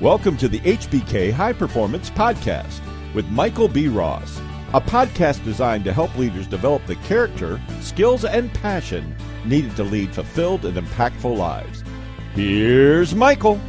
Welcome to the HBK High Performance Podcast with Michael B. Ross, a podcast designed to help leaders develop the character, skills, and passion needed to lead fulfilled and impactful lives. Here's Michael.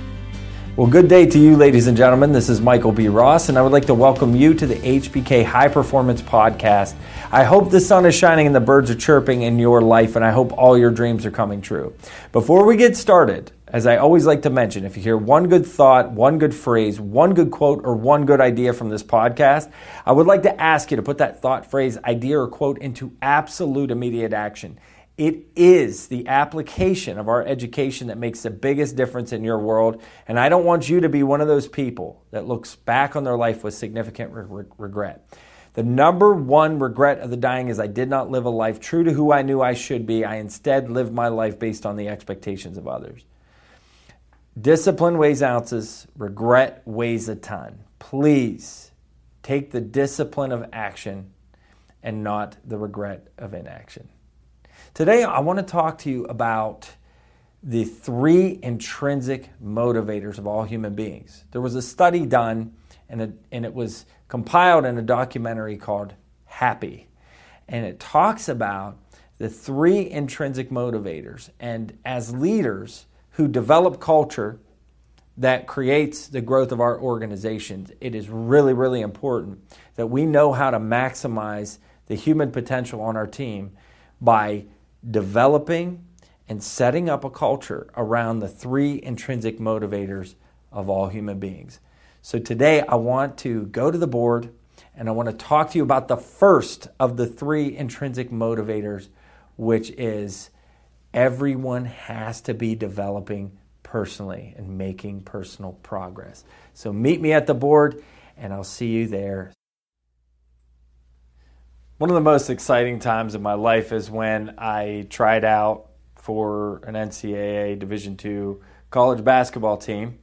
Well, good day to you, ladies and gentlemen. This is Michael B. Ross, and I would like to welcome you to the HBK High Performance Podcast. I hope the sun is shining and the birds are chirping in your life, and I hope all your dreams are coming true. Before we get started, as I always like to mention, if you hear one good thought, one good phrase, one good quote, or one good idea from this podcast, I would like to ask you to put that thought, phrase, idea, or quote into absolute immediate action. It is the application of our education that makes the biggest difference in your world. And I don't want you to be one of those people that looks back on their life with significant re- regret. The number one regret of the dying is I did not live a life true to who I knew I should be. I instead lived my life based on the expectations of others. Discipline weighs ounces, regret weighs a ton. Please take the discipline of action and not the regret of inaction. Today, I want to talk to you about the three intrinsic motivators of all human beings. There was a study done, and it, and it was compiled in a documentary called Happy. And it talks about the three intrinsic motivators. And as leaders, who develop culture that creates the growth of our organizations, it is really, really important that we know how to maximize the human potential on our team by developing and setting up a culture around the three intrinsic motivators of all human beings. So today I want to go to the board and I want to talk to you about the first of the three intrinsic motivators, which is everyone has to be developing personally and making personal progress. So meet me at the board and I'll see you there. One of the most exciting times of my life is when I tried out for an NCAA Division II college basketball team.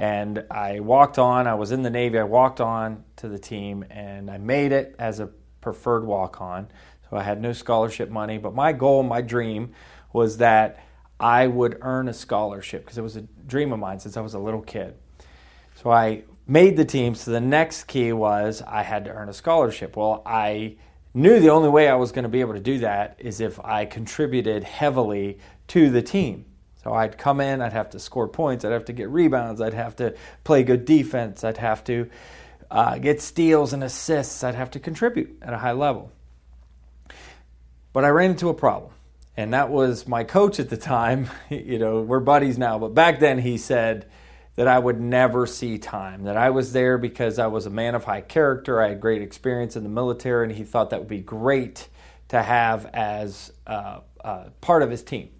And I walked on, I was in the Navy, I walked on to the team and I made it as a preferred walk on. So I had no scholarship money, but my goal, my dream was that I would earn a scholarship because it was a dream of mine since I was a little kid. So I made the team. So the next key was I had to earn a scholarship. Well, I knew the only way I was going to be able to do that is if I contributed heavily to the team. So I'd come in, I'd have to score points, I'd have to get rebounds, I'd have to play good defense, I'd have to uh, get steals and assists, I'd have to contribute at a high level. But I ran into a problem and that was my coach at the time. you know, we're buddies now, but back then he said that I would never see time, that I was there because I was a man of high character, I had great experience in the military, and he thought that would be great to have as uh, uh, part of his team.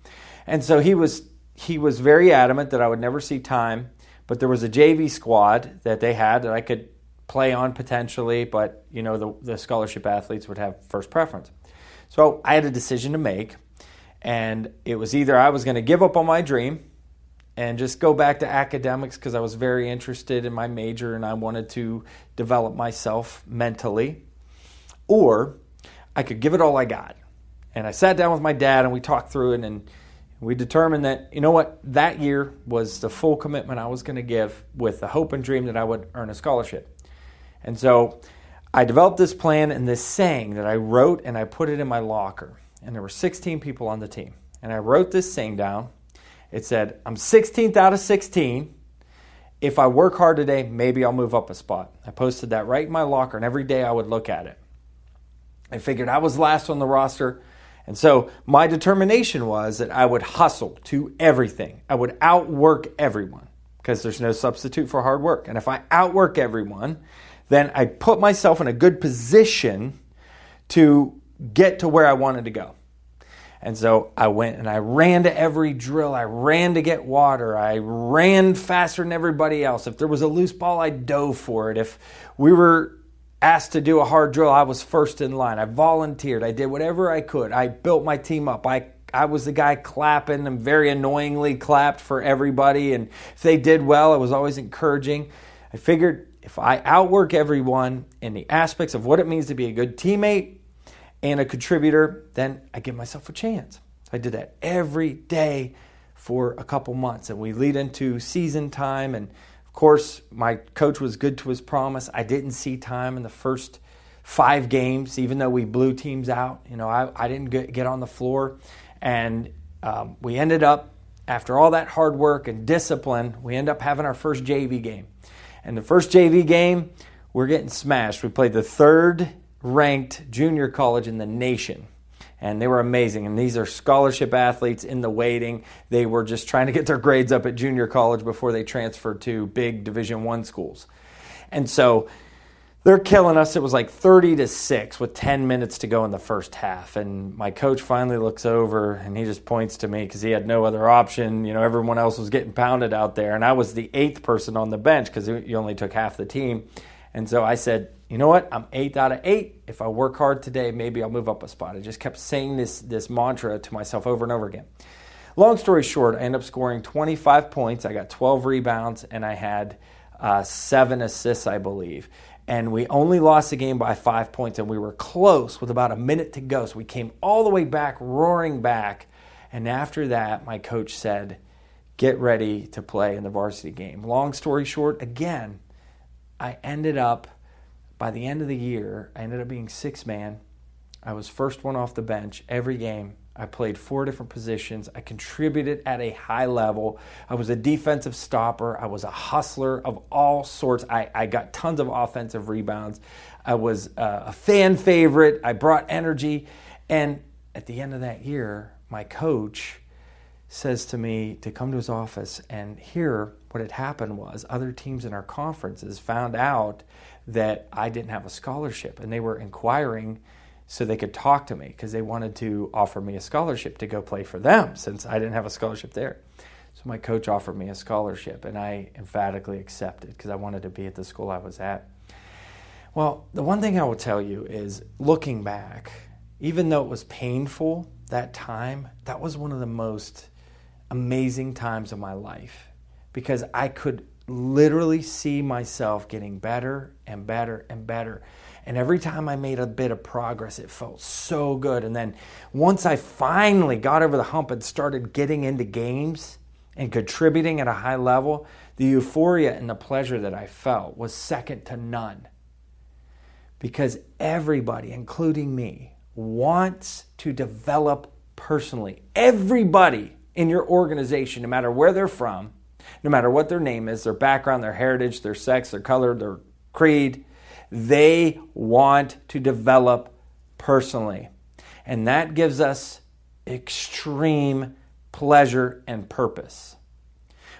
And so he was he was very adamant that I would never see time, but there was a JV squad that they had that I could play on potentially, but you know the, the scholarship athletes would have first preference. So I had a decision to make. And it was either I was going to give up on my dream and just go back to academics because I was very interested in my major and I wanted to develop myself mentally, or I could give it all I got. And I sat down with my dad and we talked through it and we determined that, you know what, that year was the full commitment I was going to give with the hope and dream that I would earn a scholarship. And so I developed this plan and this saying that I wrote and I put it in my locker and there were 16 people on the team. And I wrote this saying down. It said, I'm 16th out of 16. If I work hard today, maybe I'll move up a spot. I posted that right in my locker, and every day I would look at it. I figured I was last on the roster. And so my determination was that I would hustle to everything. I would outwork everyone because there's no substitute for hard work. And if I outwork everyone, then I put myself in a good position to get to where I wanted to go. And so I went and I ran to every drill. I ran to get water. I ran faster than everybody else. If there was a loose ball, I dove for it. If we were asked to do a hard drill, I was first in line. I volunteered. I did whatever I could. I built my team up. I I was the guy clapping and very annoyingly clapped for everybody. And if they did well, it was always encouraging. I figured if I outwork everyone in the aspects of what it means to be a good teammate, and a contributor, then I give myself a chance. I did that every day for a couple months, and we lead into season time, and course, my coach was good to his promise. I didn't see time in the first five games, even though we blew teams out. You know, I, I didn't get, get on the floor. And um, we ended up, after all that hard work and discipline, we end up having our first JV game. And the first JV game, we're getting smashed. We played the third ranked junior college in the nation and they were amazing. And these are scholarship athletes in the waiting. They were just trying to get their grades up at junior college before they transferred to big Division One schools. And so they're killing us. It was like 30 to 6 with 10 minutes to go in the first half. And my coach finally looks over and he just points to me because he had no other option. You know, everyone else was getting pounded out there. And I was the eighth person on the bench because you only took half the team. And so I said, you know what? I'm eight out of eight. If I work hard today, maybe I'll move up a spot. I just kept saying this, this mantra to myself over and over again. Long story short, I ended up scoring 25 points. I got 12 rebounds and I had uh, seven assists, I believe. And we only lost the game by five points, and we were close with about a minute to go. So we came all the way back, roaring back. And after that, my coach said, Get ready to play in the varsity game. Long story short, again, I ended up, by the end of the year, I ended up being six man. I was first one off the bench every game. I played four different positions. I contributed at a high level. I was a defensive stopper. I was a hustler of all sorts. I, I got tons of offensive rebounds. I was uh, a fan favorite. I brought energy. And at the end of that year, my coach says to me to come to his office and here what had happened was other teams in our conferences found out that I didn't have a scholarship and they were inquiring so they could talk to me because they wanted to offer me a scholarship to go play for them since I didn't have a scholarship there. So my coach offered me a scholarship and I emphatically accepted because I wanted to be at the school I was at. Well, the one thing I will tell you is looking back, even though it was painful that time, that was one of the most amazing times of my life because I could literally see myself getting better and better and better. And every time I made a bit of progress, it felt so good. And then once I finally got over the hump and started getting into games and contributing at a high level, the euphoria and the pleasure that I felt was second to none. Because everybody, including me, wants to develop personally. Everybody in your organization, no matter where they're from, no matter what their name is, their background, their heritage, their sex, their color, their creed, they want to develop personally. And that gives us extreme pleasure and purpose.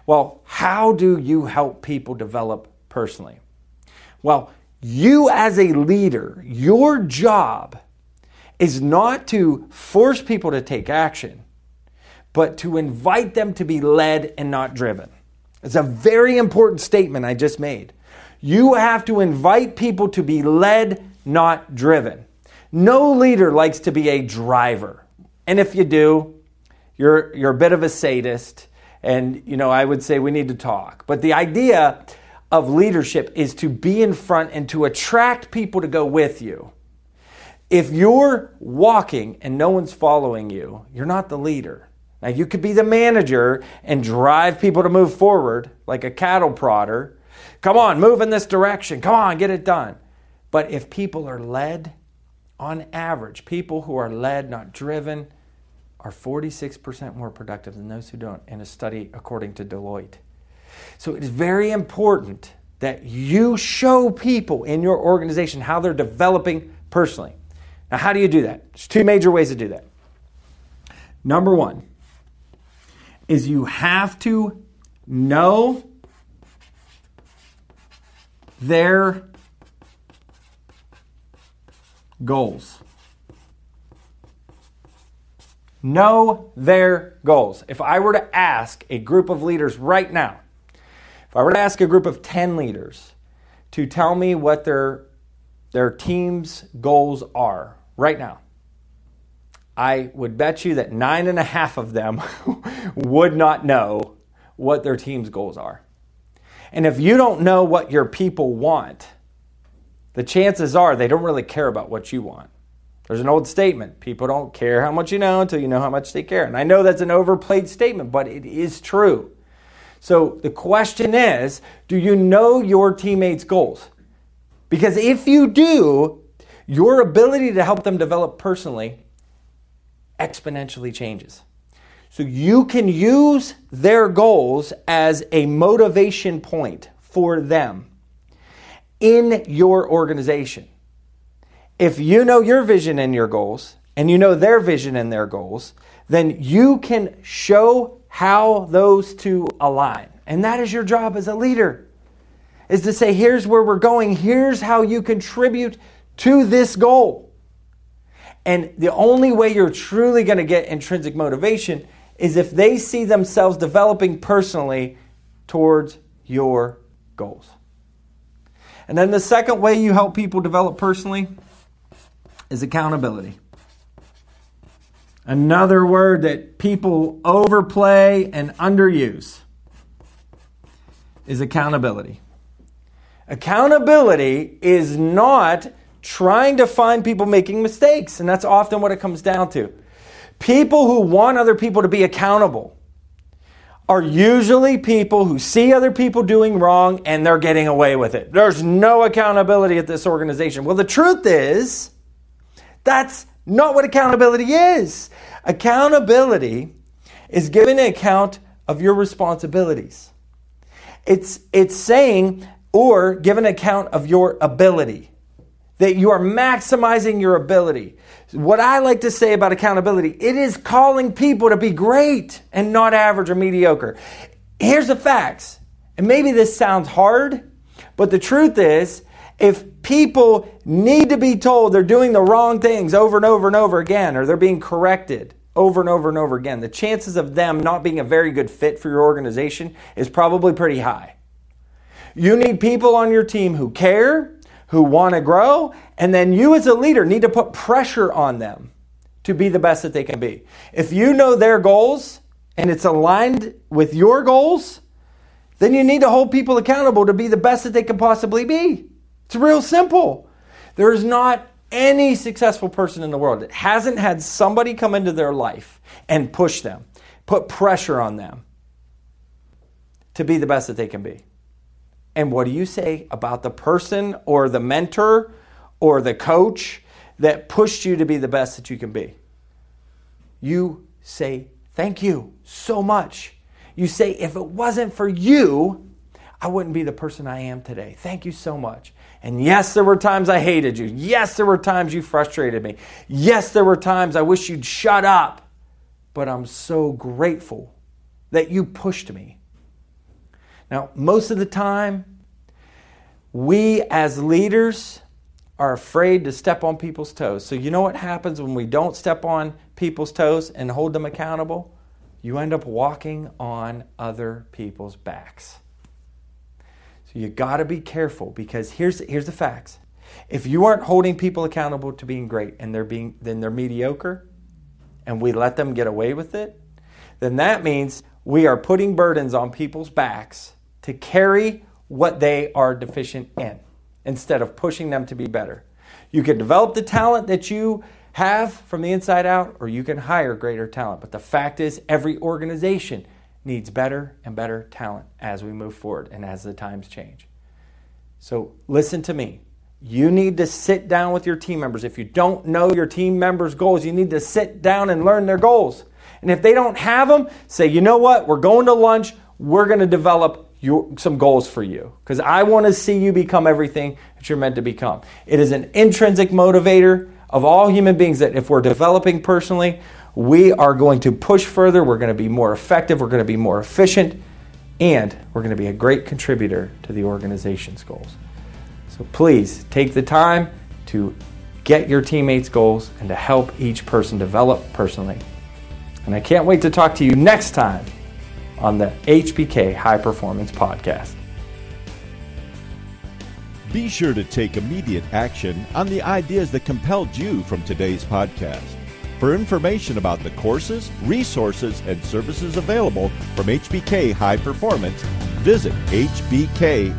Well, how do you help people develop personally? Well, you as a leader, your job is not to force people to take action but to invite them to be led and not driven. It's a very important statement I just made. You have to invite people to be led, not driven. No leader likes to be a driver. And if you do, you're, you're a bit of a sadist. And, you know, I would say we need to talk. But the idea of leadership is to be in front and to attract people to go with you. If you're walking and no one's following you, you're not the leader. Now, you could be the manager and drive people to move forward like a cattle prodder. Come on, move in this direction. Come on, get it done. But if people are led, on average, people who are led, not driven, are 46% more productive than those who don't, in a study according to Deloitte. So it is very important that you show people in your organization how they're developing personally. Now, how do you do that? There's two major ways to do that. Number one, is you have to know their goals. Know their goals. If I were to ask a group of leaders right now, if I were to ask a group of 10 leaders to tell me what their, their team's goals are right now, I would bet you that nine and a half of them would not know what their team's goals are. And if you don't know what your people want, the chances are they don't really care about what you want. There's an old statement people don't care how much you know until you know how much they care. And I know that's an overplayed statement, but it is true. So the question is do you know your teammates' goals? Because if you do, your ability to help them develop personally exponentially changes. So you can use their goals as a motivation point for them in your organization. If you know your vision and your goals, and you know their vision and their goals, then you can show how those two align. And that is your job as a leader. Is to say, here's where we're going, here's how you contribute to this goal. And the only way you're truly going to get intrinsic motivation is if they see themselves developing personally towards your goals. And then the second way you help people develop personally is accountability. Another word that people overplay and underuse is accountability. Accountability is not trying to find people making mistakes, and that's often what it comes down to. People who want other people to be accountable are usually people who see other people doing wrong and they're getting away with it. There's no accountability at this organization. Well, the truth is, that's not what accountability is. Accountability is giving an account of your responsibilities. It's, it's saying, or give an account of your ability, that you are maximizing your ability. What I like to say about accountability, it is calling people to be great and not average or mediocre. Here's the facts. And maybe this sounds hard, but the truth is, if people need to be told they're doing the wrong things over and over and over again, or they're being corrected over and over and over again, the chances of them not being a very good fit for your organization is probably pretty high. You need people on your team who care, who want to grow, and then you as a leader need to put pressure on them to be the best that they can be. If you know their goals and it's aligned with your goals, then you need to hold people accountable to be the best that they can possibly be. It's real simple. There is not any successful person in the world that hasn't had somebody come into their life and push them, put pressure on them to be the best that they can be. And what do you say about the person or the mentor or the coach that pushed you to be the best that you can be? You say, Thank you so much. You say, If it wasn't for you, I wouldn't be the person I am today. Thank you so much. And yes, there were times I hated you. Yes, there were times you frustrated me. Yes, there were times I wish you'd shut up. But I'm so grateful that you pushed me. Now, most of the time, we as leaders are afraid to step on people's toes. So, you know what happens when we don't step on people's toes and hold them accountable? You end up walking on other people's backs. So you got to be careful because here's here's the facts. If you aren't holding people accountable to being great and they're being then they're mediocre and we let them get away with it, then that means we are putting burdens on people's backs to carry what they are deficient in instead of pushing them to be better. You can develop the talent that you have from the inside out or you can hire greater talent. But the fact is every organization needs better and better talent as we move forward and as the times change. So listen to me. You need to sit down with your team members. If you don't know your team members' goals, you need to sit down and learn their goals. And if they don't have them, say, you know what? We're going to lunch. We're going to develop your, some goals for you because I want to see you become everything that you're meant to become. It is an intrinsic motivator of all human beings that if we're developing personally, we are going to push further, we're going to be more effective, we're going to be more efficient, and we're going to be a great contributor to the organization's goals. So please take the time to get your teammates' goals and to help each person develop personally. And I can't wait to talk to you next time on the HBK High Performance Podcast. Be sure to take immediate action on the ideas that compelled you from today's podcast. For information about the courses, resources, and services available from HBK High Performance, visit hbkln.com.